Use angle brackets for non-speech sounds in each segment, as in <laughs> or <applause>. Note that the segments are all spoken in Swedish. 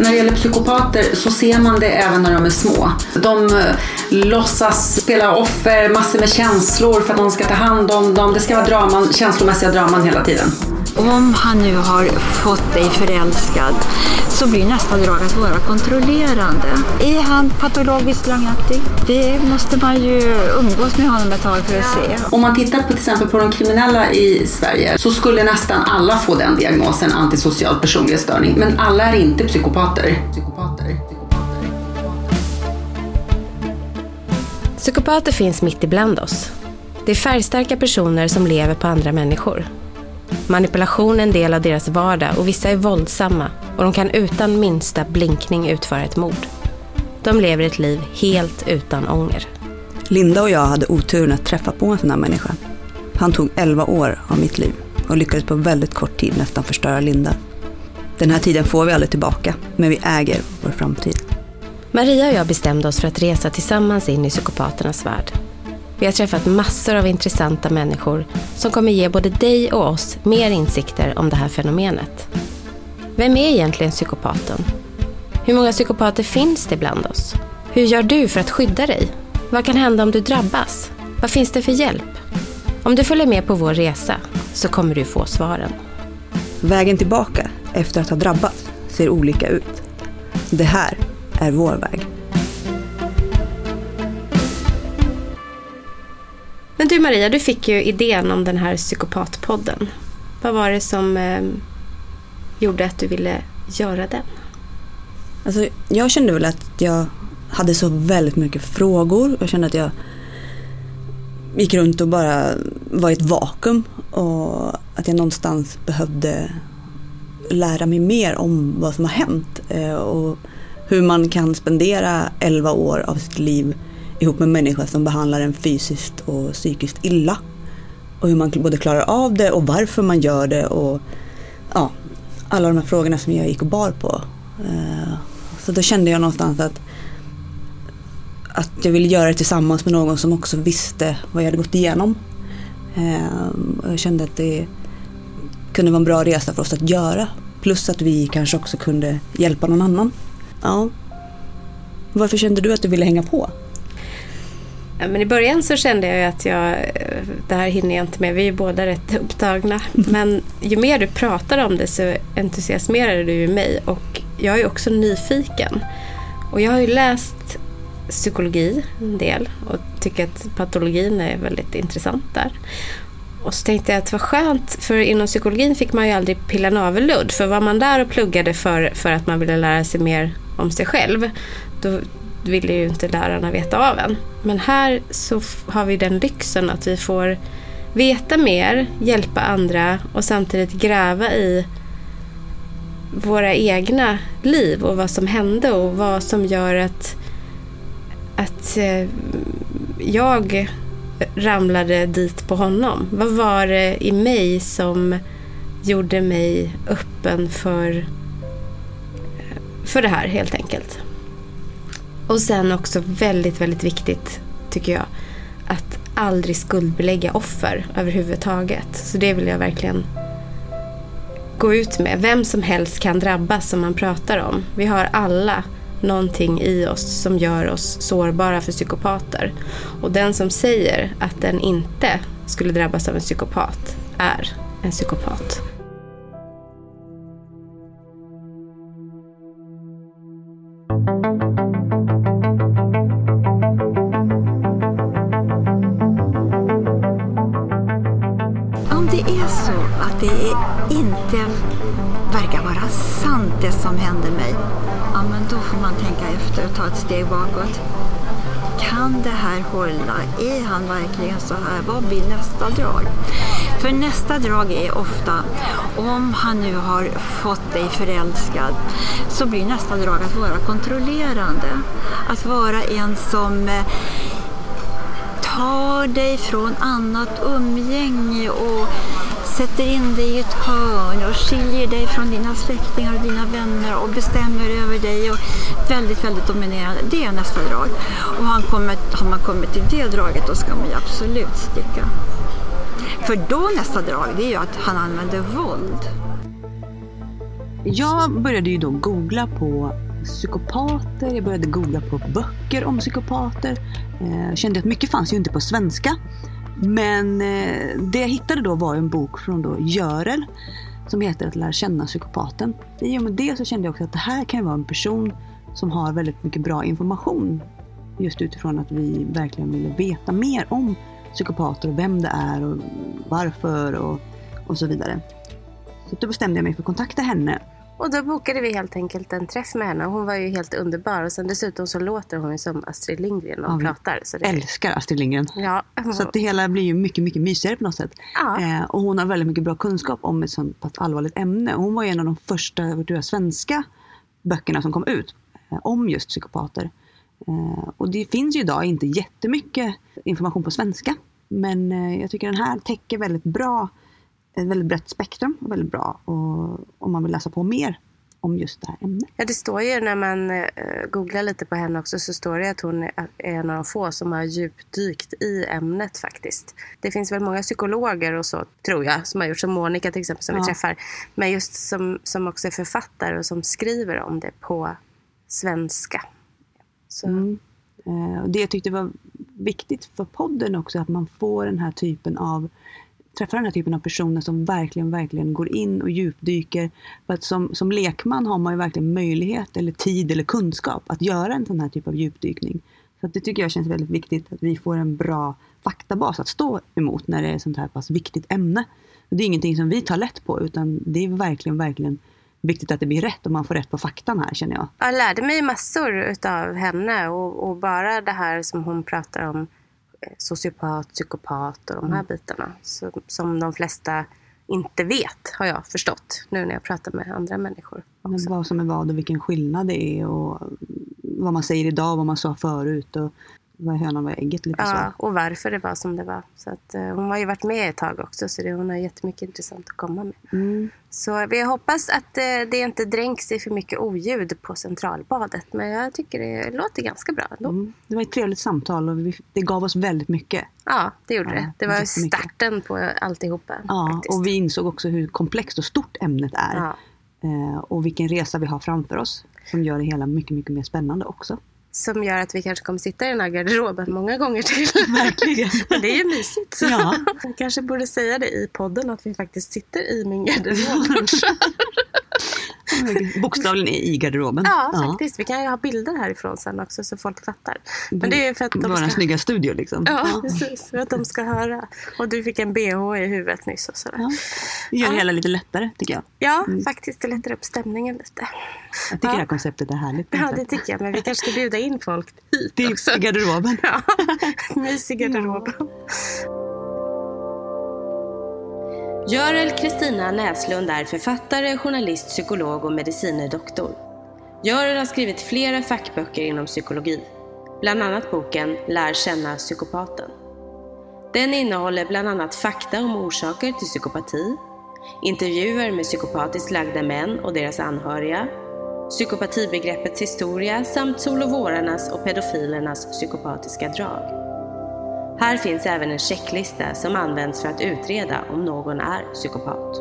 När det gäller psykopater så ser man det även när de är små. De eh, låtsas spela offer, massor med känslor för att någon ska ta hand om dem. Det ska vara draman, känslomässiga draman hela tiden. Om han nu har fått dig förälskad så blir nästa drag att vara kontrollerande. Är han patologiskt lögnaktig? Det måste man ju umgås med honom ett tag för att se. Om man tittar på till exempel på de kriminella i Sverige så skulle nästan alla få den diagnosen antisocial personlighetsstörning. Men alla är inte psykopater. psykopater. Psykopater finns mitt ibland oss. Det är färgstarka personer som lever på andra människor. Manipulation är en del av deras vardag och vissa är våldsamma och de kan utan minsta blinkning utföra ett mord. De lever ett liv helt utan ånger. Linda och jag hade oturen att träffa på en sån här människa. Han tog 11 år av mitt liv och lyckades på väldigt kort tid nästan förstöra Linda. Den här tiden får vi aldrig tillbaka, men vi äger vår framtid. Maria och jag bestämde oss för att resa tillsammans in i psykopaternas värld. Vi har träffat massor av intressanta människor som kommer ge både dig och oss mer insikter om det här fenomenet. Vem är egentligen psykopaten? Hur många psykopater finns det bland oss? Hur gör du för att skydda dig? Vad kan hända om du drabbas? Vad finns det för hjälp? Om du följer med på vår resa så kommer du få svaren. Vägen tillbaka efter att ha drabbats ser olika ut. Det här är vår väg. Men du Maria, du fick ju idén om den här psykopatpodden. Vad var det som eh, gjorde att du ville göra den? Alltså, jag kände väl att jag hade så väldigt mycket frågor. Jag kände att jag gick runt och bara var i ett vakuum. Och att jag någonstans behövde lära mig mer om vad som har hänt. Eh, och hur man kan spendera 11 år av sitt liv ihop med människor som behandlar en fysiskt och psykiskt illa. Och hur man både klarar av det och varför man gör det och ja, alla de här frågorna som jag gick och bar på. Eh, så då kände jag någonstans att, att jag ville göra det tillsammans med någon som också visste vad jag hade gått igenom. Eh, och jag kände att det kunde vara en bra resa för oss att göra. Plus att vi kanske också kunde hjälpa någon annan. Ja. Varför kände du att du ville hänga på? Ja, men I början så kände jag att jag, det här hinner jag inte med, vi är båda rätt upptagna. Men ju mer du pratar om det så entusiasmerar du ju mig och jag är också nyfiken. Och jag har ju läst psykologi en del och tycker att patologin är väldigt intressant där. Och så tänkte jag att det var skönt, för inom psykologin fick man ju aldrig pilla navelludd. För var man där och pluggade för, för att man ville lära sig mer om sig själv, då ville ju inte lärarna veta av en. Men här så har vi den lyxen att vi får veta mer, hjälpa andra och samtidigt gräva i våra egna liv och vad som hände och vad som gör att, att eh, jag ramlade dit på honom. Vad var det i mig som gjorde mig öppen för, för det här helt enkelt. Och sen också väldigt, väldigt viktigt tycker jag att aldrig skuldbelägga offer överhuvudtaget. Så det vill jag verkligen gå ut med. Vem som helst kan drabbas som man pratar om. Vi har alla någonting i oss som gör oss sårbara för psykopater. Och den som säger att den inte skulle drabbas av en psykopat är en psykopat. Det som hände mig, ja men då får man tänka efter och ta ett steg bakåt. Kan det här hålla? Är han verkligen så här? Vad blir nästa drag? För nästa drag är ofta, om han nu har fått dig förälskad, så blir nästa drag att vara kontrollerande. Att vara en som eh, tar dig från annat umgänge och sätter in dig i ett hörn och skiljer dig från dina släktingar och dina vänner och bestämmer över dig och väldigt, väldigt dominerande. Det är nästa drag. Och har, kommit, har man kommit till det draget då ska man ju absolut sticka. För då nästa drag, det är ju att han använder våld. Jag började ju då googla på psykopater, jag började googla på böcker om psykopater. Eh, kände att mycket fanns ju inte på svenska. Men eh, det jag hittade då var en bok från då Görel som heter Att lära känna psykopaten. I och med det så kände jag också att det här kan ju vara en person som har väldigt mycket bra information. Just utifrån att vi verkligen ville veta mer om psykopater och vem det är och varför och, och så vidare. Så då bestämde jag mig för att kontakta henne och då bokade vi helt enkelt en träff med henne. Hon var ju helt underbar. Och sen dessutom så låter hon ju som Astrid Lindgren hon Ja, pratar. Så det, älskar Astrid Lindgren. ja, Så att det hela blir ju mycket, mycket mysigare på något sätt. Ja. Eh, och hon har väldigt mycket bra kunskap om ett sånt pass allvarligt ämne. Hon var ju en av de första tror jag, svenska böckerna som kom ut eh, om just psykopater. Eh, och det finns ju idag inte jättemycket information på svenska. Men eh, jag tycker den här täcker väldigt bra, ett väldigt brett spektrum och väldigt bra och, om man vill läsa på mer om just det här ämnet. Ja, det står ju när man eh, googlar lite på henne också så står det att hon är en av de få som har djupdykt i ämnet faktiskt. Det finns väl många psykologer och så tror jag som har gjort, som Monica till exempel som vi Ja. träffar. Men just som, som också är författare och som skriver om det på svenska. Så, Mm. Eh, och det jag tyckte var viktigt för podden också, att man får den här typen av träffar den här typen av personer som verkligen, verkligen går in och djupdyker. För att som, som lekman har man ju verkligen möjlighet, eller tid eller kunskap att göra en sån här typ av djupdykning. Så att det tycker jag känns väldigt viktigt, att vi får en bra faktabas att stå emot när det är ett sånt här pass viktigt ämne. Det är ingenting som vi tar lätt på, utan det är verkligen, verkligen viktigt att det blir rätt och man får rätt på faktan här känner jag. Jag lärde mig massor utav henne och, och bara det här som hon pratar om sociopat, psykopat och de här bitarna så, som de flesta inte vet har jag förstått nu när jag pratar med andra människor. Också. vad som är vad och vilken skillnad det är och vad man säger idag, vad man sa förut och vad hönan vad är ägget lite Ja, så. och varför det var som det var. Så att, eh, hon har ju varit med ett tag också så det, hon har jättemycket intressant att komma med. Mm. Så vi hoppas att eh, det inte dränks i för mycket oljud på Centralbadet. Men jag tycker det låter ganska bra ändå. Mm. Det var ett trevligt samtal och vi, det gav oss väldigt mycket. Ja, det gjorde Ja, det. Det var starten på alltihopa. Ja, faktiskt. och vi insåg också hur komplext och stort ämnet är. Ja. Eh, och vilken resa vi har framför oss som gör det hela mycket, mycket mer spännande också. Som gör att vi kanske kommer sitta i den här garderoben många gånger till. <laughs> Verkligen. Men det är ju mysigt. Så Ja. Jag kanske borde säga det i podden att vi faktiskt sitter i min garderob. <laughs> <laughs> Bokstavligen i garderoben. ja, faktiskt. Vi kan ju ha bilder härifrån sen också så folk fattar. Men det är för att de Vår ska... snygga studio liksom. Ja, precis. För att de ska höra. Och du fick en bh i huvudet nyss och sådär. Ja. Det gör det Ja. hela lite lättare tycker jag. Ja, faktiskt. Det lättar upp stämningen lite. Jag tycker Ja. det här konceptet är härligt. Ja, det tycker jag. Men vi kanske ska bjuda in folk hit Det är också. <laughs> i garderoben. Ja, mysig garderob. Görel Kristina Näslund är författare, journalist, psykolog och medicinedoktor. Görel har skrivit flera fackböcker inom psykologi. Bland annat boken Lär känna psykopaten. Den innehåller bland annat fakta om orsaker till psykopati, intervjuer med psykopatiskt lagda män och deras anhöriga, psykopatibegreppets historia samt sol och vårarnas och pedofilernas psykopatiska drag. Här finns även en checklista som används för att utreda om någon är psykopat.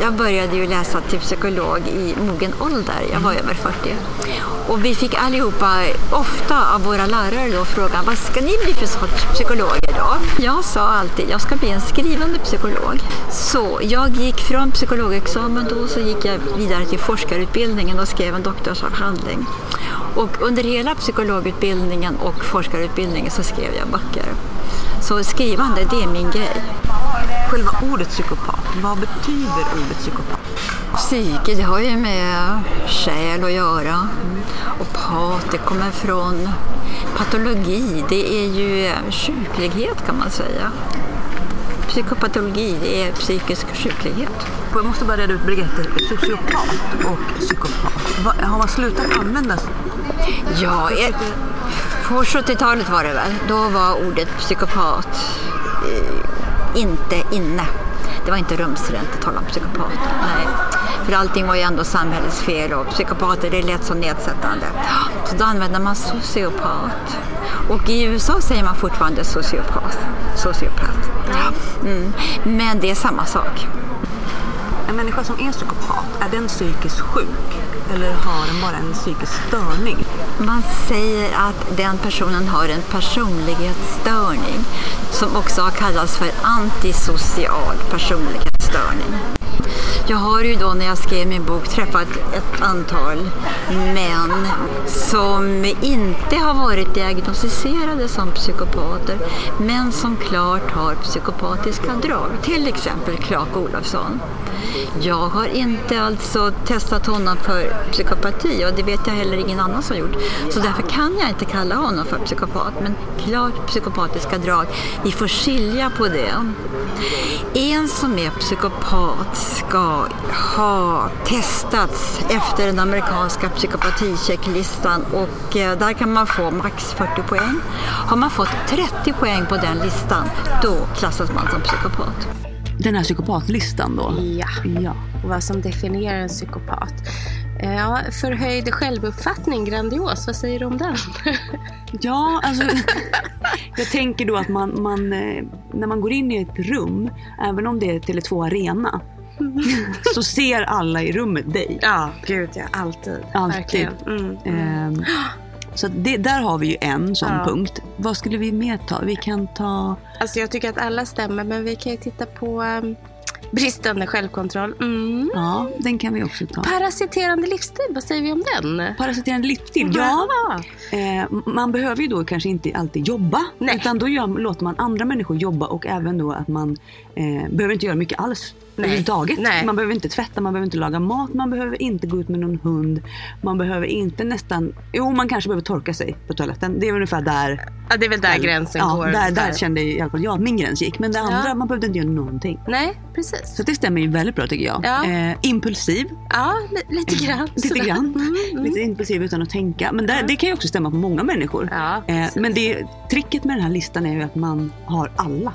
Jag började ju läsa till psykolog i mogen ålder. Jag var över 40. Och vi fick allihopa, ofta av våra lärare, då frågan vad ska ni bli för sorts psykologer då? Jag sa alltid, jag ska bli en skrivande psykolog. Så jag gick från psykologexamen då så gick jag vidare till forskarutbildningen och skrev en doktorsavhandling. Och under hela psykologutbildningen och forskarutbildningen så skrev jag böcker. Så skrivande, det är min grej. Själva ordet psykopat, vad betyder ordet psykopat? Psyke, det har ju med själ att göra. Och pat, det kommer från patologi. Det är ju sjuklighet kan man säga. Psykopatologi, det är psykisk sjuklighet. Jag måste bara reda ut begreppet sociopat och psykopat. Va- Har man slutat använda Ja, eh, på 70-talet var det väl. Då var ordet psykopat eh, inte inne. Det var inte rumsrent att tala om psykopat. Nej. För allting var ju ändå samhällets fel och psykopater det lät så nedsättande. Så då använde man sociopat. Och i USA säger man fortfarande sociopat. sociopat. Mm. Men det är samma sak. En människa som är psykopat, är den psykiskt sjuk? Eller har den bara en psykisk störning? Man säger att den personen har en personlighetsstörning som också har kallats för antisocial personlighetsstörning. Jag har ju då när jag skrev min bok träffat ett antal män som inte har varit diagnostiserade som psykopater men som klart har psykopatiska drag. Till exempel Clark Olofsson. Jag har inte alltså testat honom för psykopati och det vet jag heller ingen annan som gjort. Så därför kan jag inte kalla honom för psykopat. Men klart psykopatiska drag. Vi får skilja på det. En som är psykopat ska ha testats efter den amerikanska psykopatichecklistan och eh, där kan man få max 40 poäng. Har man fått 30 poäng på den listan, då klassas man som psykopat. Den här psykopatlistan då? Ja. Ja. Vad som definierar en psykopat. Eh, Ja, förhöjd självuppfattning, grandios. Vad säger du om den? <laughs> Ja, alltså jag tänker då att man, man, eh, när man går in i ett rum, även om det är Tele2 Arena, <laughs> så ser alla i rummet dig. Ja, gud ja. Alltid. Alltid. Mm. Ehm, så det, där har vi ju en sån Ja. punkt. Vad skulle vi mer ta? Vi kan ta... Alltså jag tycker att alla stämmer, men vi kan ju titta på um, bristande självkontroll. Mm. Ja, den kan vi också ta. Parasiterande livsstil, vad säger vi om den? Parasiterande livsstil. Ja, eh, man behöver ju då kanske inte alltid jobba. Nej. Utan då gör, låter man andra människor jobba och även då att man eh, behöver inte göra mycket alls. Överhuvudtaget. Nej. Man behöver inte tvätta, man behöver inte laga mat, man behöver inte gå ut med någon hund. Man behöver inte nästan, jo man kanske behöver torka sig på toaletten. Det är ungefär där Ja, det är väl där gränsen ja, går. Där, där kände i alla fall jag att min gräns gick. Men det andra, Ja. man behövde inte göra någonting. Nej, precis. Så det stämmer ju väldigt bra tycker jag. Ja. Eh, impulsiv, Ja, li- lite grann. lite grann. Mm, mm. Lite impulsiv utan att tänka. Men där, det kan ju också stämma på många människor. Ja, eh, men det, tricket med den här listan är ju att man har alla.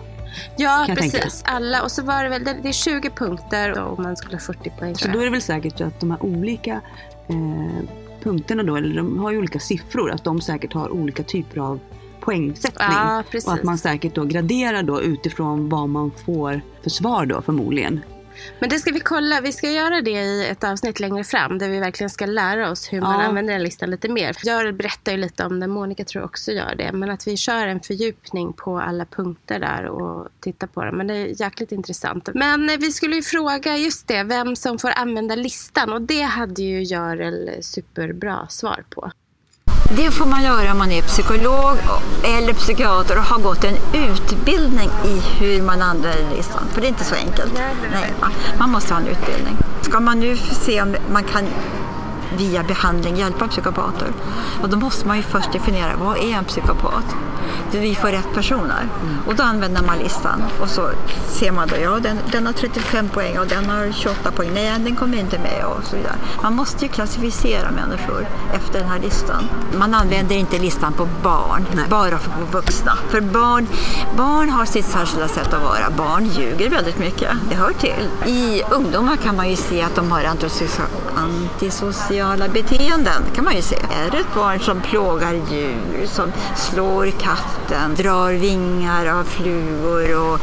Ja, precis. Alla. Och så var det väl, det är 20 punkter och man skulle ha 40 poäng. Så då är det väl säkert att de här olika eh, punkterna då, eller de har ju olika siffror, att de säkert har olika typer av poängsättning. Ja, precis. och att man säkert då graderar då utifrån vad man får för svar då förmodligen. Men det ska vi kolla. Vi ska göra det i ett avsnitt längre fram där vi verkligen ska lära oss hur man Ja. använder den listan lite mer. Jag berättar ju lite om det, Monica tror jag också gör det. Men att vi kör en fördjupning på alla punkter där och tittar på det. Men det är jäkligt intressant. Men vi skulle ju fråga just det, vem som får använda listan. Och det hade ju Görel superbra svar på. Det får man göra om man är psykolog eller psykiater och har gått en utbildning i hur man använder listan. För det är inte så enkelt. Nej, man måste ha en utbildning. Ska man nu se om man kan via behandling hjälpa psykopater, och då måste man ju först definiera vad är en psykopat? Vi får rätt personer. Och då använder man listan och så ser man då, ja den, den har 35 poäng och den har 28 poäng, nej den kommer inte med och så vidare. Man måste ju klassificera människor efter den här listan. Man använder inte listan på barn, bara för på vuxna. För barn, barn har sitt särskilda sätt att vara. Barn ljuger väldigt mycket, det hör till. I ungdomar kan man ju se att de har antisocia- antisociala beteenden. kan man ju se. Är det ett barn som plågar djur, som slår natten, drar vingar av flugor och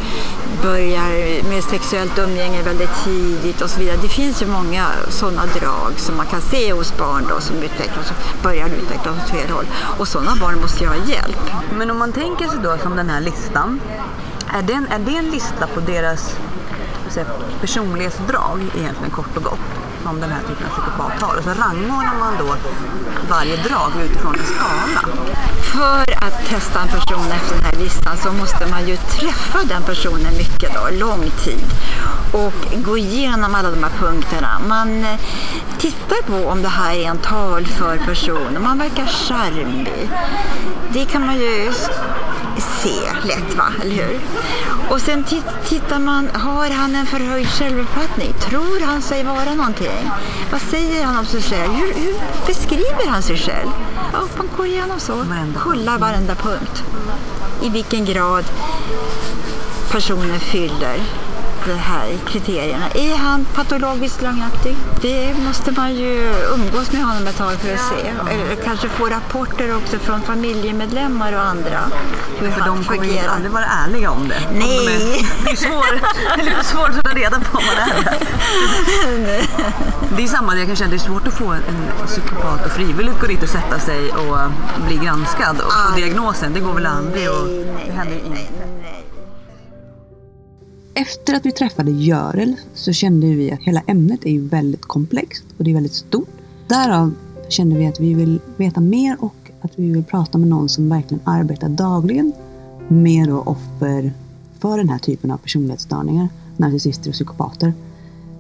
börjar med sexuellt umgänge väldigt tidigt och så vidare. Det finns ju många sådana drag som man kan se hos barn då, som utvecklas, börjar utvecklas åt fel håll. Och sådana barn måste ju ha hjälp. Men om man tänker sig då som den här listan, är det en, är det en lista på deras säga, personlighetsdrag egentligen kort och gott? Som den här typen av psykopat har. Och så rangordnar man då varje drag utifrån en skala. För att testa en person efter den här listan så måste man ju träffa den personen mycket då, lång tid. Och gå igenom alla de här punkterna. Man eh, tittar på om det här är en talför person, om man verkar charmig. Det kan man ju se lätt, va? eller hur? Och sen tit- tittar man, har han en förhöjd självuppfattning? Tror han sig vara någonting? Vad säger han om sig själv? Hur, hur beskriver han sig själv? Ja, man går igenom så. Varenda Kollar varenda punkt. I vilken grad personen fyller de här kriterierna. Är han patologiskt lögnaktig? Det måste man ju umgås med honom ett tag för att se. Eller kanske få rapporter också från familjemedlemmar och andra. Hur För han de kommer ju aldrig vara ärliga om det. Om Nej. De är, det är svår, svårt att ta reda på om man är det. Det är samma, jag kan känna det är svårt att få en psykopat att frivilligt gå dit och sätta sig och bli granskad och få diagnosen. Det går väl aldrig och det händer ju inget. Efter att vi träffade Görel så kände vi att hela ämnet är ju väldigt komplext och det är väldigt stort. Därav kände vi att vi vill veta mer och att vi vill prata med någon som verkligen arbetar dagligen med då offer för den här typen av personlighetsstörningar, narcissister och psykopater.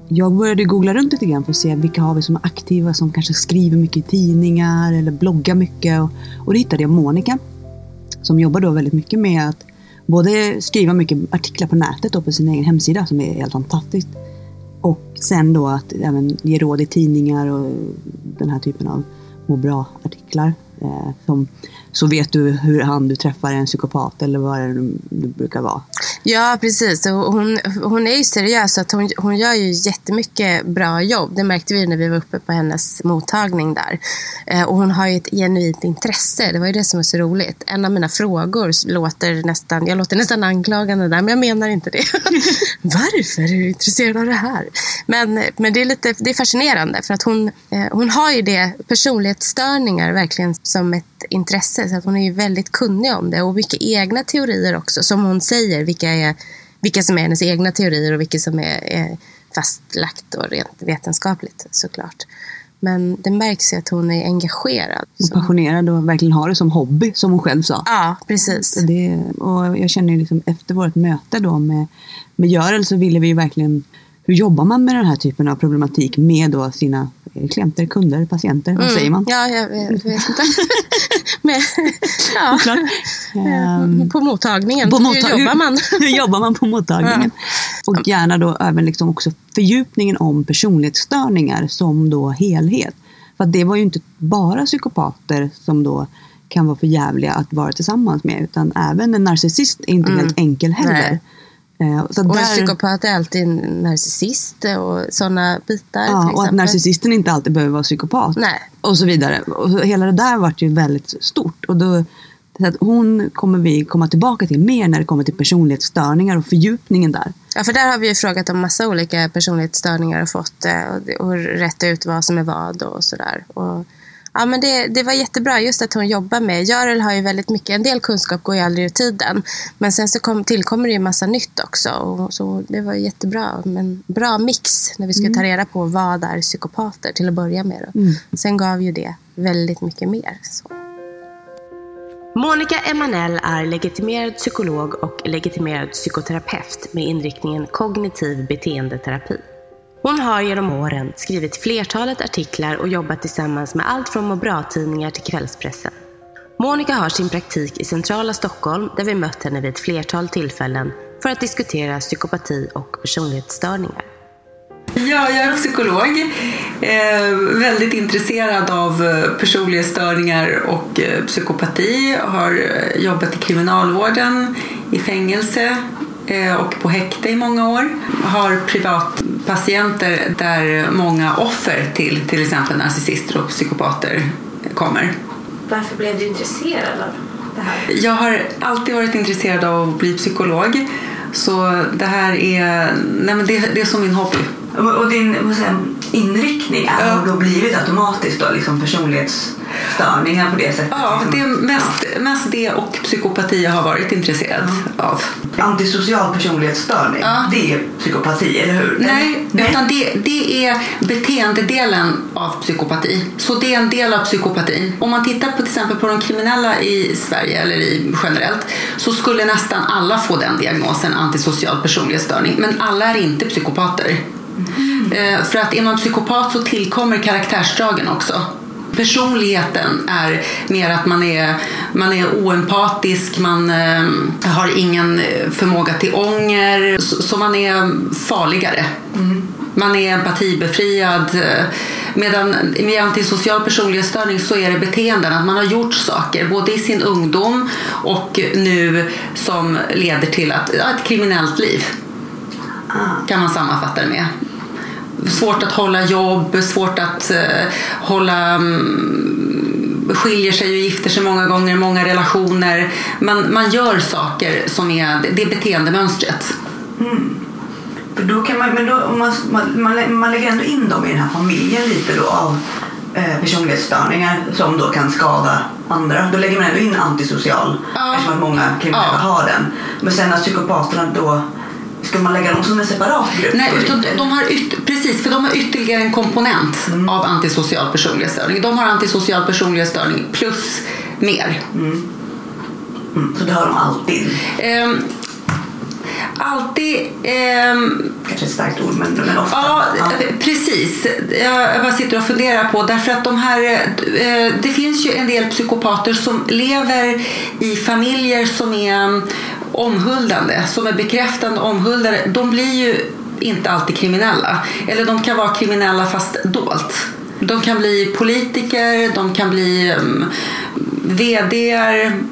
Jag började googla runt lite grann för att se vilka har vi som är aktiva som kanske skriver mycket i tidningar eller bloggar mycket. Och, och då hittade jag Monica som jobbar då väldigt mycket med att både skriva mycket artiklar på nätet och på sin egen hemsida som är helt fantastiskt. Och sen då att även ge råd i tidningar och den här typen av må bra-artiklar. Eh, som, så vet du hur han du träffar är en psykopat eller vad det nu brukar vara. Ja, precis. Hon, hon är ju seriös. så Att hon, hon gör ju jättemycket bra jobb. Det märkte vi när vi var uppe på hennes mottagning där. Eh, och hon har ju ett genuint intresse. Det var ju det som var så roligt. En av mina frågor låter nästan, jag låter nästan anklagande där, men jag menar inte det. <laughs> Varför är du intresserad av det här? Men, men det, är lite, det är fascinerande för att hon, eh, hon har ju det, personlighetsstörningar verkligen som ett intresse. Så att hon är ju väldigt kunnig om det och mycket egna teorier också. Som hon säger, vilka, är, vilka som är hennes egna teorier och vilka som är, är fastlagt och rent vetenskapligt såklart. Men det märks ju att hon är engagerad. Så- passionerad och verkligen har det som hobby som hon själv sa. Ja, precis. Det, och jag känner ju liksom efter vårt möte då med, med Görel så ville vi ju verkligen hur jobbar man med den här typen av problematik med då sina klienter, kunder, patienter? Vad säger man? Mm. Ja, jag vet, vet inte. <laughs> Men, ja. Ehm, På mottagningen. på Hur mottag- jobbar man? <laughs> Hur jobbar man på mottagningen? Och gärna då även liksom också fördjupningen om personlighetsstörningar som då helhet. För det var ju inte bara psykopater som då kan vara för jävliga att vara tillsammans med utan även en narcissist är inte helt enkel heller. Mm. Nej. Eh, Så Och en där, psykopat är alltid en narcissist och sådana bitar. ja, och att narcissisten inte alltid behöver vara psykopat. Nej. Och så vidare. Och så hela det där vart ju väldigt stort. Och då, så att hon kommer vi komma tillbaka till mer när det kommer till personlighetsstörningar och fördjupningen där. Ja, för där har vi ju frågat om massa olika personlighetsstörningar och fått eh, och, och rätt ut vad som är vad och sådär. Och, ja, men det, det var jättebra just att hon jobbar med. Görel har ju väldigt mycket, en del kunskap går ju aldrig ur tiden. Men sen så kom, tillkommer det ju massa nytt också. Och, så det var jättebra. Men bra mix när vi skulle ta reda på vad är psykopater till att börja med. Då. Sen gav ju det väldigt mycket mer. Så. Monica Emanuel är legitimerad psykolog och legitimerad psykoterapeut med inriktningen kognitiv beteendeterapi. Hon har genom åren skrivit flertalet artiklar och jobbat tillsammans med allt från må bra-tidningar till kvällspressen. Monica har sin praktik i centrala Stockholm där vi mött henne vid ett flertal tillfällen för att diskutera psykopati och personlighetsstörningar. Ja, jag är psykolog. Eh, väldigt intresserad av eh, personlighetsstörningar och eh, psykopati. Har eh, jobbat i kriminalvården, i fängelse eh, och på häkte i många år. Har privat privatpatienter där många offer till till exempel narcissister och psykopater kommer. Varför blev du intresserad av det här? Jag har alltid varit intresserad av att bli psykolog. Så det här är, nej men det, det är som min hobby. Och din jag, inriktning Ja. har då blivit automatiskt då, liksom personlighetsstörningar på det sättet? Ja, liksom. det är mest, mest det och psykopati jag har varit intresserad av. Antisocial personlighetsstörning, Ja. det är psykopati, eller hur? Nej, utan det, det är beteendedelen av psykopati. Så det är en del av psykopatin. Om man tittar på till exempel på de kriminella i Sverige, eller i, generellt, så skulle nästan alla få den diagnosen, antisocial personlighetsstörning. Men alla är inte psykopater. Eh, För att man psykopat så tillkommer karaktärsdragen också. Personligheten är mer att man är, man är oempatisk, man eh, har ingen förmåga till ånger, så, man är farligare. Man är empatibefriad. eh, Medan med antisocial personlighetsstörning så är det beteenden, att man har gjort saker både i sin ungdom och nu som leder till att, ett kriminellt liv. Kan man sammanfatta det med. Svårt att hålla jobb, svårt att uh, hålla um, skiljer sig och gifter sig många gånger, många relationer. Man, man gör saker som är det är beteendemönstret. Mm. För då kan man, men då, man, man, man lägger ändå in dem i den här familjen lite då av eh, personlighetsstörningar som då kan skada andra. Då lägger man ändå in antisocial ja. eftersom att många kriminella ja. har den. Men sen att psykopaterna då Ska man lägga dem som en separat grupp? Nej, utan de har precis, för de har ytterligare en komponent mm. av antisocial personlighetsstörning. De har antisocial personlighetsstörning plus mer. Mm. Mm. Så det har de alltid? Um, alltid... Eh, Kanske ett starkt ord, men, men ofta. Ja, ja, precis. Jag bara sitter och funderar på, därför att de här... Eh, det finns ju en del psykopater som lever i familjer som är omhuldande, som är bekräftande omhuldare. De blir ju inte alltid kriminella. Eller de kan vara kriminella fast dolt. De kan bli politiker, de kan bli um, VD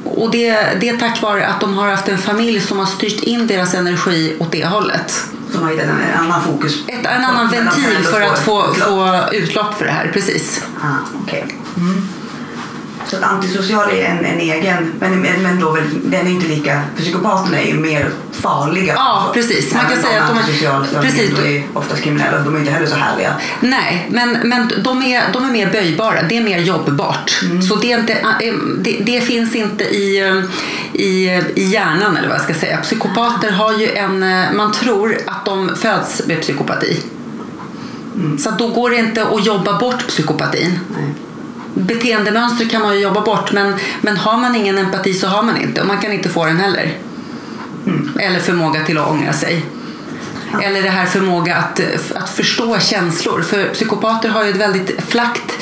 och det, det är tack vare att de har haft en familj som har styrt in deras energi åt det hållet. Som har en annan fokus? Ett, en annan ventil för att få, få utlopp för det här, precis. Ah, okay. Mm. Så att antisocial är en, en egen, men, men då väl, den är inte lika, psykopaterna är ju mer farliga. Ja, precis. Man kan säga att de är... Precis. De är oftast kriminella, de är inte heller så härliga. Nej, men, men de, är, de är mer böjbara, det är mer jobbbart. Mm. Så det, är inte, eh, det, det, finns inte i, i, i hjärnan, eller vad jag ska säga. Psykopater har ju en, eh, man tror att de föds med psykopati. Mm. Så då går det inte att jobba bort psykopatin. Nej beteendemönster kan man ju jobba bort men, men har man ingen empati så har man inte och man kan inte få den heller. Mm. Eller förmåga till att ångra sig. Ja. Eller det här förmåga att, att förstå känslor. För psykopater har ju ett väldigt flackt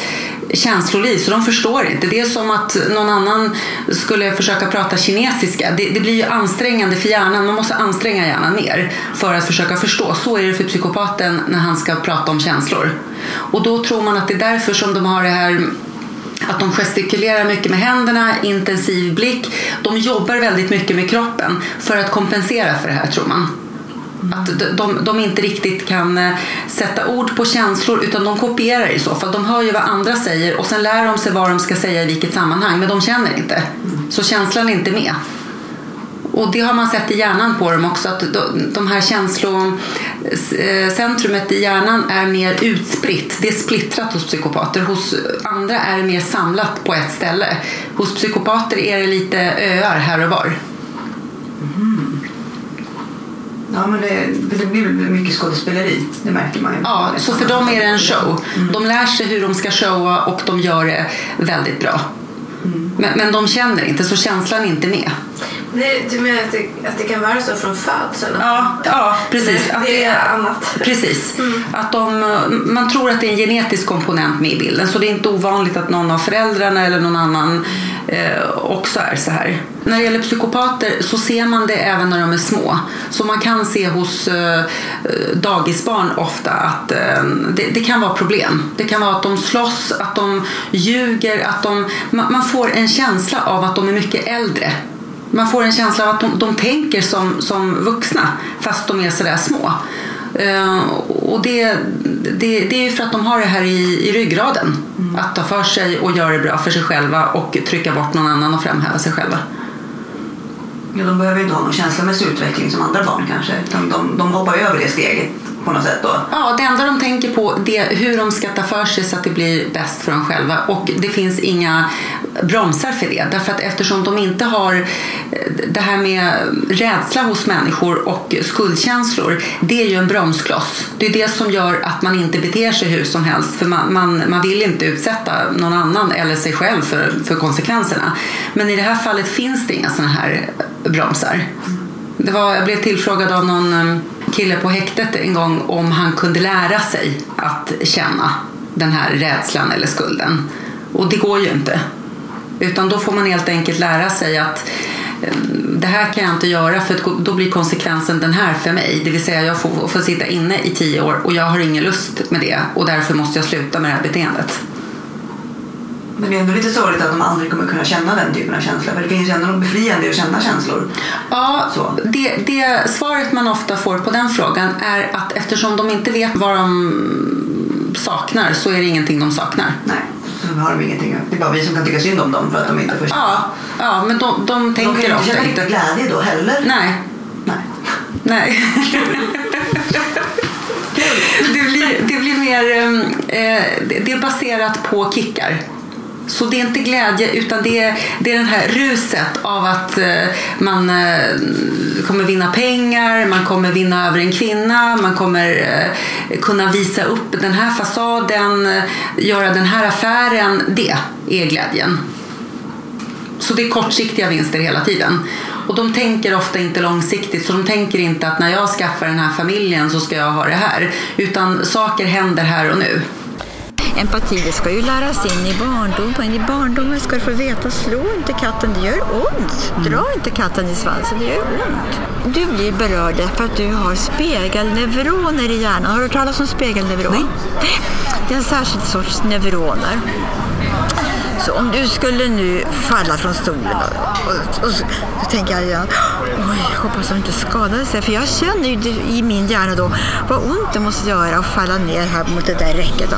känsloliv så de förstår inte. Det är som att någon annan skulle försöka prata kinesiska. Det, det, blir ju ansträngande för hjärnan. Man måste anstränga hjärnan mer för att försöka förstå. Så är det för psykopaten när han ska prata om känslor. Och då tror man att det är därför som de har det här att de gestikulerar mycket med händerna, intensiv blick. De jobbar väldigt mycket med kroppen för att kompensera för det här tror man. Att de, de inte riktigt kan eh, sätta ord på känslor utan de kopierar i så fall. De hör ju vad andra säger och sen lär de sig vad de ska säga i vilket sammanhang men de känner inte. Så känslan är inte med. Och det har man sett i hjärnan på dem också, att de här känslocentrumet i hjärnan är mer utspritt. Det är splittrat hos psykopater. Hos andra är det mer samlat på ett ställe. Hos psykopater är det lite öar här och var. Mm. Ja, men det, det blir mycket skådespeleri, det märker man ju. Ja, så för dem är det en show. Mm. De lär sig hur de ska showa och de gör det väldigt bra. Mm. Men, men de känner inte, så känslan är inte med. Nej, du menar att det, att det kan vara så från födseln? Ja, ja precis. Det, att det är annat. Precis. Mm. Att de, man tror att det är en genetisk komponent med i bilden så det är inte ovanligt att någon av föräldrarna eller någon annan eh, också är så här. När det gäller psykopater så ser man det även när de är små. Så man kan se hos eh, dagisbarn ofta att eh, det, det, kan vara problem. Det kan vara att de slåss, att de ljuger, att de, man, man får en känsla av att de är mycket äldre man får en känsla av att de, de tänker som, som vuxna fast de är sådär små. Uh, och det, det, det är ju för att de har det här i, i ryggraden. Mm. Att ta för sig och göra det bra för sig själva och trycka bort någon annan och framhäva sig själva. Ja, de behöver inte ha någon känslomässig utveckling som andra barn kanske. De, de, de hoppar över det steget på något sätt då? Ja, det enda de tänker på är hur de ska ta för sig så att det blir bäst för dem själva. Och det finns inga bromsar för det. Därför att eftersom de inte har eh, det här med rädsla hos människor och skuldkänslor, det är ju en bromskloss. Det är det som gör att man inte beter sig hur som helst. För man, man, man vill inte utsätta någon annan eller sig själv för, för konsekvenserna. Men i det här fallet finns det inga sådana här bromsar. Det var, jag blev tillfrågad av någon ehm, kille på häktet en gång om han kunde lära sig att känna den här rädslan eller skulden. Och det går ju inte. Utan då får man helt enkelt lära sig att ehm, det här kan jag inte göra för då blir konsekvensen den här för mig. Det vill säga jag får, får sitta inne i tio år och jag har ingen lust med det och därför måste jag sluta med det här beteendet. Men det är ändå lite sorgligt att de aldrig kommer kunna känna den typen av känsla. För det finns ju ändå något befriande i att känna känslor. Ja, Så. det, det svaret man ofta får på den frågan är att eftersom de inte vet vad de saknar så är det ingenting de saknar. Nej, så har de ingenting. Det är bara vi som kan tycka synd om dem för att de inte får känna. Ja, ja men de, de de kan tänker ju inte känna inte. riktig glädje då heller. Nej, Nej. nej. det, blir, det blir mer... ehm, Eh, det är baserat på kickar. Så det är inte glädje utan det är, det är det här ruset av att eh, man eh, kommer vinna pengar, man kommer vinna över en kvinna, man kommer eh, kunna visa upp den här fasaden, eh, göra den här affären. Det är glädjen. Så det är kortsiktiga vinster hela tiden. Och de tänker ofta inte långsiktigt, så de tänker inte att när jag skaffar den här familjen så ska jag ha det här. Utan saker händer här och nu. Empati det ska ju läras in i barndomen. I barndomen ska du få veta, slå inte katten, det gör ont. Dra inte katten i svansen, det gör ont. Du blir berörd för att du har spegelneuroner i hjärnan. Har du hört talas om spegelneuron? Nej. Det är en särskild sorts neuroner. Så om du skulle nu falla från stolen och, och, och så, tänker jag igen, oj, hoppas att inte skadade sig. För jag känner ju i min hjärna då vad ont det måste göra att falla ner här mot det där räcket. Då.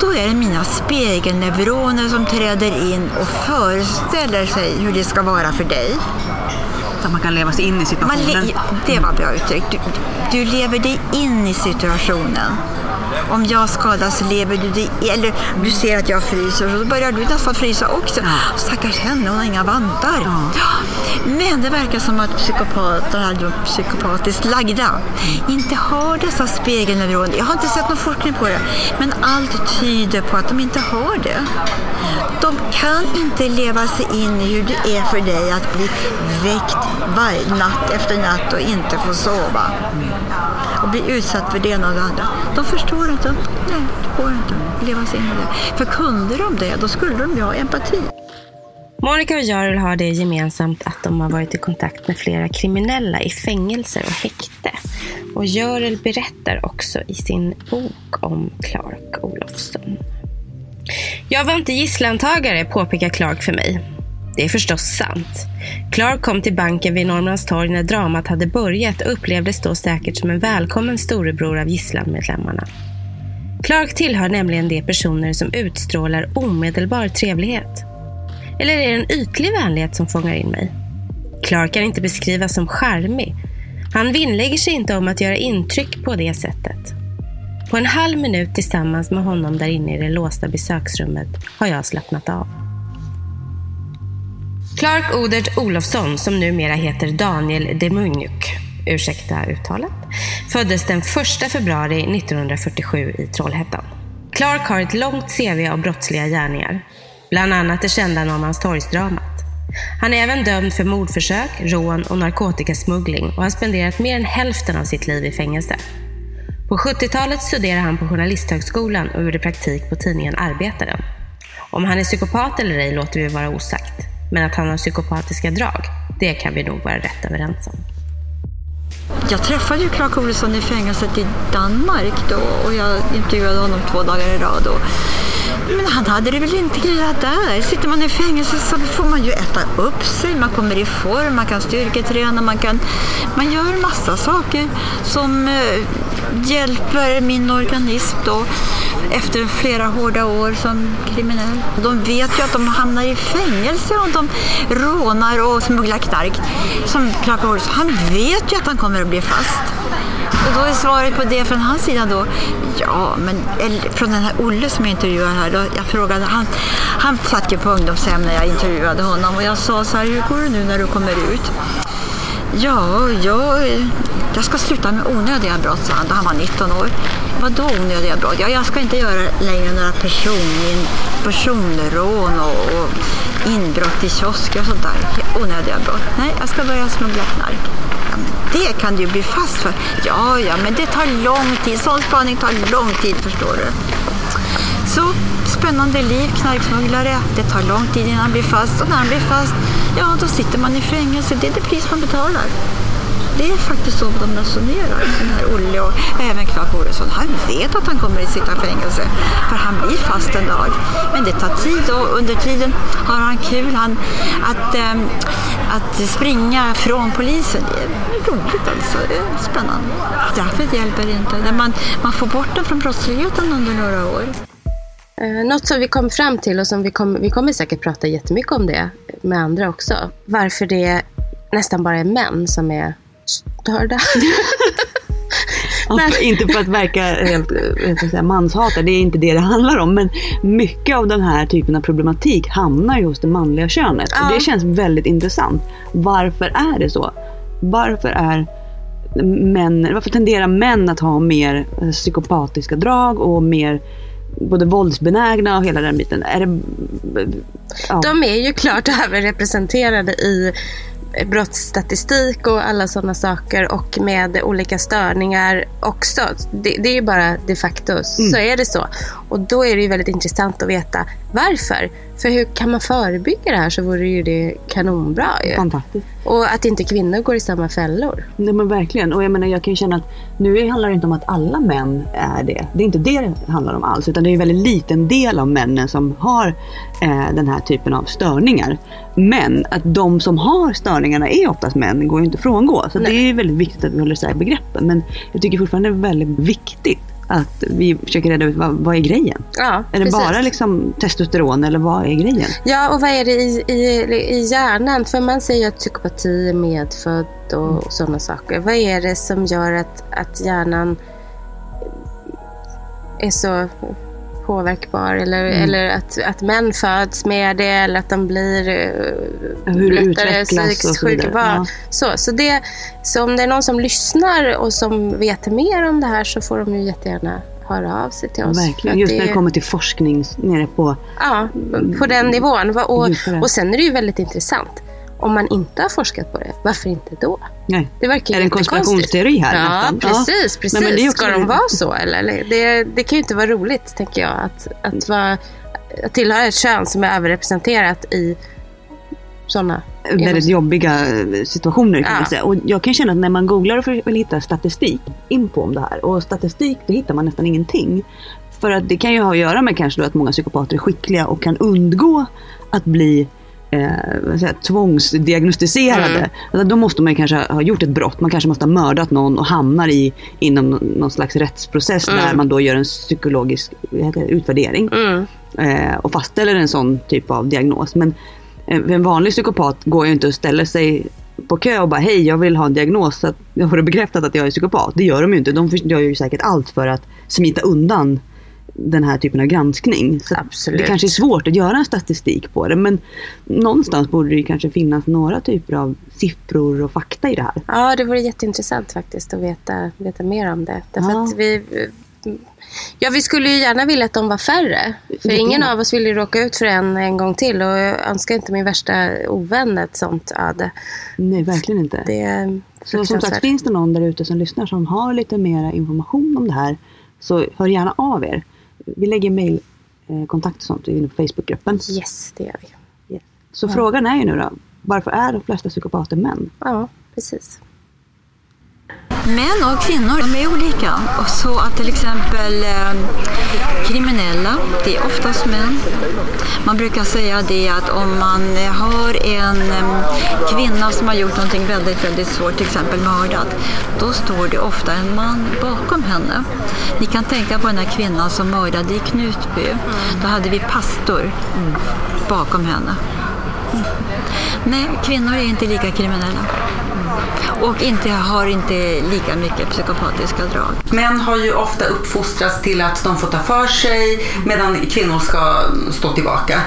Då är det mina spegelneuroner som träder in och föreställer sig hur det ska vara för dig. Att man kan leva sig in i situationen. det var bra uttryckt. Du, du lever dig in i situationen. Om jag skadas lever du dig eller du ser att jag fryser och då börjar du nästan frysa också. Stackars henne, hon har inga vantar. Men det verkar som att psykopater, eller psykopatiskt lagda, inte har dessa spegelneuroner. Jag har inte sett någon forskning på det, men allt tyder på att de inte har det. De kan inte leva sig in i hur det är för dig att bli väckt varje natt efter natt och inte få sova. Och bli utsatt för det ena och det andra. De förstår inte. Nej, det går inte att leva sig in i det. För kunde de det, då skulle de ju ha empati. Monica och Jarl har det gemensamt att de har varit i kontakt med flera kriminella i fängelser och häkte. Och Görel berättar också i sin bok om Clark Olofsson. Jag var inte gisslantagare, påpekar Clark för mig. Det är förstås sant. Clark kom till banken vid Norrmalmstorg när dramat hade börjat och upplevdes då säkert som en välkommen storebror av gisslanmedlemmarna. Clark tillhör nämligen de personer som utstrålar omedelbar trevlighet. Eller är det en ytlig vänlighet som fångar in mig? Clark kan inte beskrivas som charmig. Han vinnlägger sig inte om att göra intryck på det sättet. På en halv minut tillsammans med honom där inne i det låsta besöksrummet har jag slappnat av. Clark Odert Olofsson, som numera heter Daniel Demunjuk, ursäkta uttalet, föddes den 1 februari 1947 i Trollhättan. Clark har ett långt CV av brottsliga gärningar, bland annat det kända Norrmalmstorgsdramat. Han är även dömd för mordförsök, rån och narkotikasmuggling och har spenderat mer än hälften av sitt liv i fängelse. På 70-talet studerade han på Journalisthögskolan och gjorde praktik på tidningen Arbetaren. Om han är psykopat eller ej låter vi vara osagt. Men att han har psykopatiska drag, det kan vi nog vara rätt överens om. Jag träffade ju Clark Olofsson i fängelset i Danmark då och jag intervjuade honom två dagar i rad. Och, men han hade det väl inte grillat där. Sitter man i fängelse så får man ju äta upp sig, man kommer i form, man kan styrketräna, man, kan, man gör massa saker som eh, hjälper min organism då efter flera hårda år som kriminell. De vet ju att de hamnar i fängelse om de rånar och smugglar knark. Som Clark Olsson, han vet ju att han kommer att bli fast. Och då är svaret på det från hans sida då, ja, men eller, från den här Olle som jag intervjuar här, då, jag frågade, han, han satt ju på ungdomshem när jag intervjuade honom och jag sa så här, hur går det nu när du kommer ut? Ja, jag, jag ska sluta med onödiga brott, sa han då han var 19 år. Vadå onödiga brott? Ja, jag ska inte göra längre några person, personrån och, och inbrott i kiosker och sånt där. Onödiga brott. Nej, jag ska börja smuggla knark. Ja, men det kan du ju bli fast för. Ja, ja, men det tar lång tid. Sån spaning tar lång tid, förstår du. Så spännande liv, knarksmugglare. Det tar lång tid innan han blir fast och när han blir fast, ja då sitter man i fängelse. Det är det pris man betalar. Det är faktiskt så de resonerar, den här Olle och även Clark Olofsson. Han vet att han kommer att sitta i fängelse, för han blir fast en dag. Men det tar tid och under tiden har han kul. Han, att, äm, att springa från polisen, det är roligt alltså. Det är spännande. Straffet hjälper inte. Man, man får bort den från brottsligheten under några år. Eh, något som vi kom fram till och som vi, kom, vi kommer säkert prata jättemycket om det med andra också. Varför det nästan bara är män som är störda. <laughs> Men... inte för att verka helt manshatare, det är inte det det handlar om. Men mycket av den här typen av problematik hamnar ju hos det manliga könet. Ja. Och det känns väldigt intressant. Varför är det så? Varför är män, varför tenderar män att ha mer psykopatiska drag och mer både våldsbenägna och hela den biten? Är det, ja. De är ju klart <laughs> överrepresenterade i brottsstatistik och alla sådana saker och med olika störningar också. Det, det är ju bara de facto, mm. så är det så. Och då är det ju väldigt intressant att veta varför. För hur kan man förebygga det här så vore ju det kanonbra ju. Fantastiskt. Och att inte kvinnor går i samma fällor. Nej men verkligen. Och jag menar jag kan ju känna att nu handlar det inte om att alla män är det. Det är inte det det handlar om alls. Utan det är en väldigt liten del av männen som har eh, den här typen av störningar. Men att de som har störningarna är oftast män går ju inte att frångå. Så Nej. det är väldigt viktigt att vi håller isär begreppen. Men jag tycker fortfarande det är väldigt viktigt att vi försöker reda ut vad, vad är grejen? Ja, är det bara liksom testosteron eller vad är grejen? Ja, och vad är det i, i, i hjärnan? För man säger att psykopati är medfödd och, och sådana saker. Vad är det som gör att, att hjärnan är så påverkbar eller, mm. eller att, att män föds med det eller att de blir uh, Hur lättare psykiskt sjuka. Ja. Så, så, det, så om det är någon som lyssnar och som vet mer om det här så får de ju jättegärna höra av sig till oss. Verkligen, just när det kommer till forskning nere på... Ja, på den nivån. Och, och sen är det ju väldigt intressant om man inte har forskat på det, varför inte då? Nej. Det verkar är det en konspirationsteori här? Ja, nästan? precis. Ja. precis. Nej, Ska de vara så? Eller? Det, det kan ju inte vara roligt, tänker jag, att, att, vara, att tillhöra ett kön som är överrepresenterat i sådana väldigt jobbiga situationer kan ja. man säga. Och jag kan känna att när man googlar och vill hitta statistik info om det här och statistik då hittar man nästan ingenting. För att det kan ju ha att göra med kanske då att många psykopater är skickliga och kan undgå att bli eh, säga, tvångsdiagnostiserade. Mm. Alltså, då måste man kanske ha gjort ett brott. Man kanske måste ha mördat någon och hamnar i, inom någon slags rättsprocess mm. där man då gör en psykologisk heter, utvärdering. Mm. Eh, och fastställer en sån typ av diagnos. Men eh, en vanlig psykopat går ju inte och ställer sig på kö och bara hej jag vill ha en diagnos så att jag får det bekräftat att jag är psykopat. Det gör de ju inte. De gör ju säkert allt för att smita undan den här typen av granskning. Så Absolut. Det kanske är svårt att göra en statistik på det men någonstans borde det kanske finnas några typer av siffror och fakta i det här. Ja, det vore jätteintressant faktiskt att veta, veta mer om det. Därför ja. vi, ja, vi skulle ju gärna vilja att de var färre. För ingen av oss vill ju råka ut för en en gång till och jag önskar inte min värsta ovän ett sånt öde. Nej, verkligen inte. Det så som sagt, finns det någon där ute som lyssnar som har lite mer information om det här så hör gärna av er vi lägger mejlkontakt och sånt inne på Facebookgruppen. Yes, det gör vi. Yes. Så ja. frågan är ju nu då, varför är de flesta psykopater män? Ja, precis. Män och kvinnor de är olika. Och så att till exempel eh, kriminella, det är oftast män. Man brukar säga det att om man har en kvinna som har gjort någonting väldigt, väldigt svårt, till exempel mördat, då står det ofta en man bakom henne. Ni kan tänka på den här kvinnan som mördade i Knutby. Då hade vi pastor bakom henne. Nej, kvinnor är inte lika kriminella. Och inte, har inte lika mycket psykopatiska drag. Män har ju ofta uppfostrats till att de får ta för sig medan kvinnor ska stå tillbaka.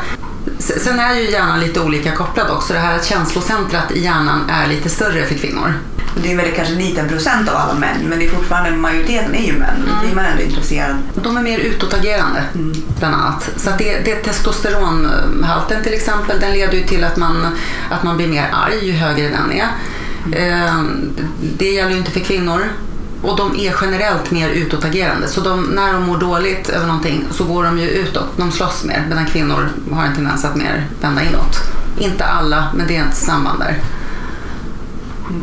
Sen är ju hjärnan lite olika kopplad också. Det här att känslocentrat i hjärnan är lite större för kvinnor. Det är en väldigt kanske liten procent av alla män, men det är fortfarande majoriteten är ju män. Mm. Då blir man ändå intresserad. De är mer utåtagerande, mm. bland annat. Så det, det testosteronhalten till exempel, den leder ju till att man, att man blir mer arg ju högre den är. Mm. Det gäller ju inte för kvinnor. Och de är generellt mer utåtagerande. Så de, när de mår dåligt över någonting så går de ju utåt. De slåss mer. Medan kvinnor har en tendens att mer vända inåt. Inte alla, men det är ett samband där.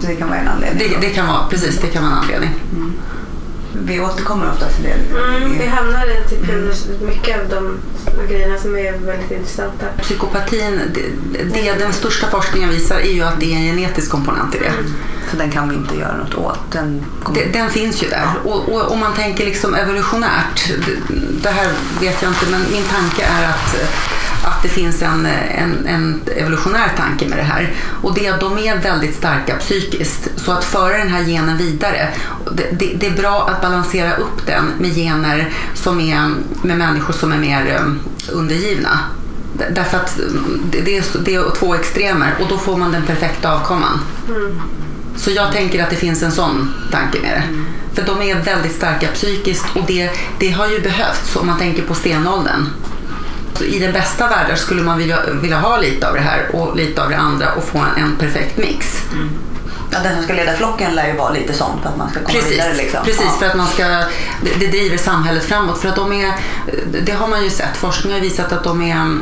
Det kan vara en anledning. Det, det kan vara, precis, det kan vara en anledning. Vi återkommer ofta till det. Mm, vi hamnar i typ mycket av de grejerna som är väldigt intressanta. Psykopatin, det, det den största forskningen visar är ju att det är en genetisk komponent i det. Så den kan vi inte göra något åt. Den kommer... Det, den finns ju där. Och, och om man tänker liksom evolutionärt, det, det här vet jag inte, men min tanke är att att det finns en, en, en evolutionär tanke med det här. Och det är att de är väldigt starka psykiskt. Så att föra den här genen vidare, det, det, det är bra att balansera upp den med gener som är med människor som är mer um, undergivna. Därför att det, det, är, det är två extremer och då får man den perfekta avkomman. Mm. Så jag tänker att det finns en sån tanke med det. Mm. För de är väldigt starka psykiskt och det, det har ju behövts om man tänker på stenåldern. I den bästa världen skulle man vilja, vilja ha lite av det här och lite av det andra och få en, en perfekt mix. Ja, den som ska leda flocken lär ju vara lite sån för att man ska komma Precis, vidare. Liksom. precis Ja. för att man ska, det, det driver samhället framåt. För att de är, det har man ju sett, forskning har visat att de är,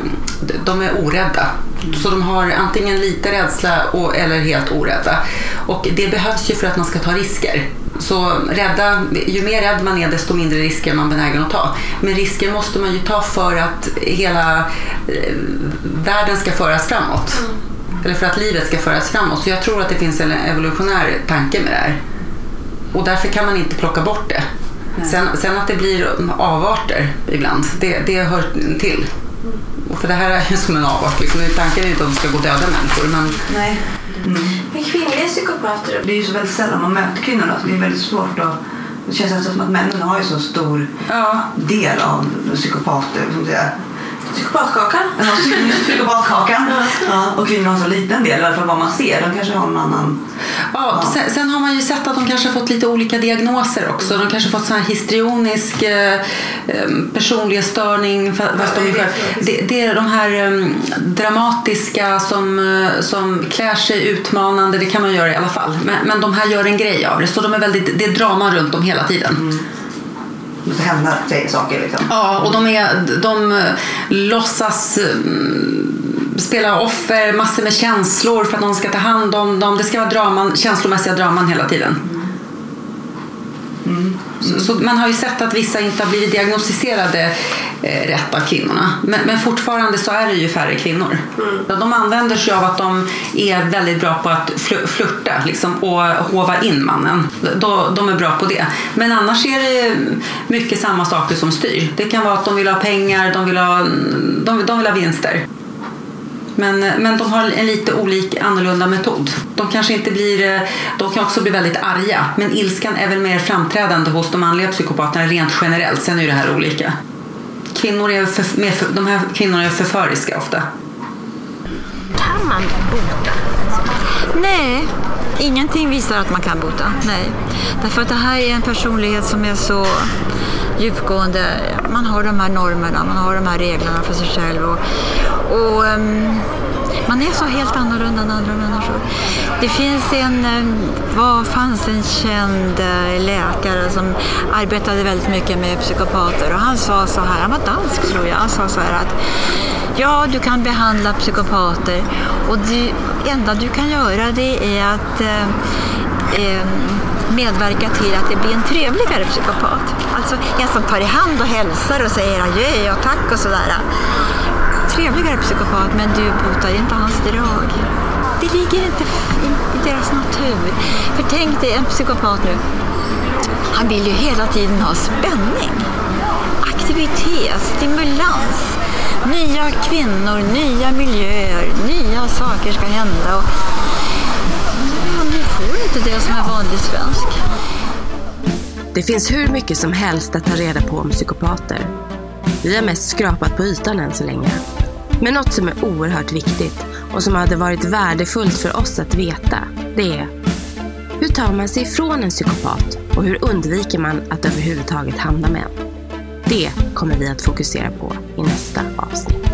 de är orädda. Så de har antingen lite rädsla och, eller helt orädda. Och det behövs ju för att man ska ta risker. Så rädda, ju mer rädd man är desto mindre risker är man benägen att ta. Men risker måste man ju ta för att hela eh, världen ska föras framåt. Eller för att livet ska föras framåt. Så jag tror att det finns en evolutionär tanke med det här. Och därför kan man inte plocka bort det. Sen, sen att det blir avarter ibland, det, det hör till. Och för det här är ju som en avart. Liksom. Tanken är ju inte att de ska gå och döda människor. Men Nej. Mm. Men kvinnliga psykopater Det är ju så väldigt sällan man möter kvinnorna så det är väldigt svårt att... Det känns nästan som att männen har ju så stor ja, del av psykopater. Psykopatkakan? Ja. Ja, och kvinnor har så liten del, i alla fall vad man ser. De kanske har en annan... Ja, sen, sen har man ju sett att de kanske har fått lite olika diagnoser också. De kanske har fått sån här histrionisk eh, eh, personlighetsstörning. Fast de, det, det är de här eh, dramatiska som, eh, som klär sig utmanande. Det kan man göra i alla fall. Men, men de här gör en grej av det. Så de är väldigt, det är drama runt dem hela tiden. Måste hända saker liksom. Ja, och de, är, de eh, låtsas eh, spela offer, massor med känslor för att någon ska ta hand om dem. Det ska vara draman, känslomässiga draman hela tiden. Så, så man har ju sett att vissa inte har blivit diagnostiserade eh, rätt av kvinnorna. Men, men fortfarande så är det ju färre kvinnor. De använder sig av att de är väldigt bra på att fl- flirta liksom, och hova in mannen. De, de är bra på det. Men annars är det mycket samma saker som styr. Det kan vara att de vill ha pengar, de vill ha, de, de vill ha vinster. Men, men de har en lite olik, annorlunda metod. De kanske inte blir, eh, de kan också bli väldigt arga. Men ilskan är väl mer framträdande hos de manliga psykopaterna rent generellt. Sen är ju det här olika. Kvinnor är för, mer för, de här kvinnorna är förföriska ofta. Kan man bota? Nej, ingenting visar att man kan bota. Nej. Därför att det här är en personlighet som är så djupgående. Man har de här normerna, man har de här reglerna för sig själv. Och, och um, man är så helt annorlunda än andra människor. Det finns en, ehm, vad fanns en känd eh, läkare som arbetade väldigt mycket med psykopater och han sa så här, han var dansk tror jag, han sa så här att Ja, du kan behandla psykopater och det enda du kan göra det är att eh, eh, medverka till att det blir en trevligare psykopat. Alltså en som tar i hand och hälsar och säger adjö och tack och sådär. Trevligare psykopat, men du botar inte hans drag. Det ligger inte i, deras natur. För tänk dig en psykopat nu. Han vill ju hela tiden ha spänning, aktivitet, stimulans. Nya kvinnor, nya miljöer, nya saker ska hända. Och, ja, får inte det som är vanlig svensk. Det finns hur mycket som helst att ta reda på om psykopater. Vi har mest skrapat på ytan än så länge. Men något som är oerhört viktigt och som hade varit värdefullt för oss att veta, det är hur tar man sig ifrån en psykopat och hur undviker man att överhuvudtaget hamna med en? Det kommer vi att fokusera på i nästa avsnitt.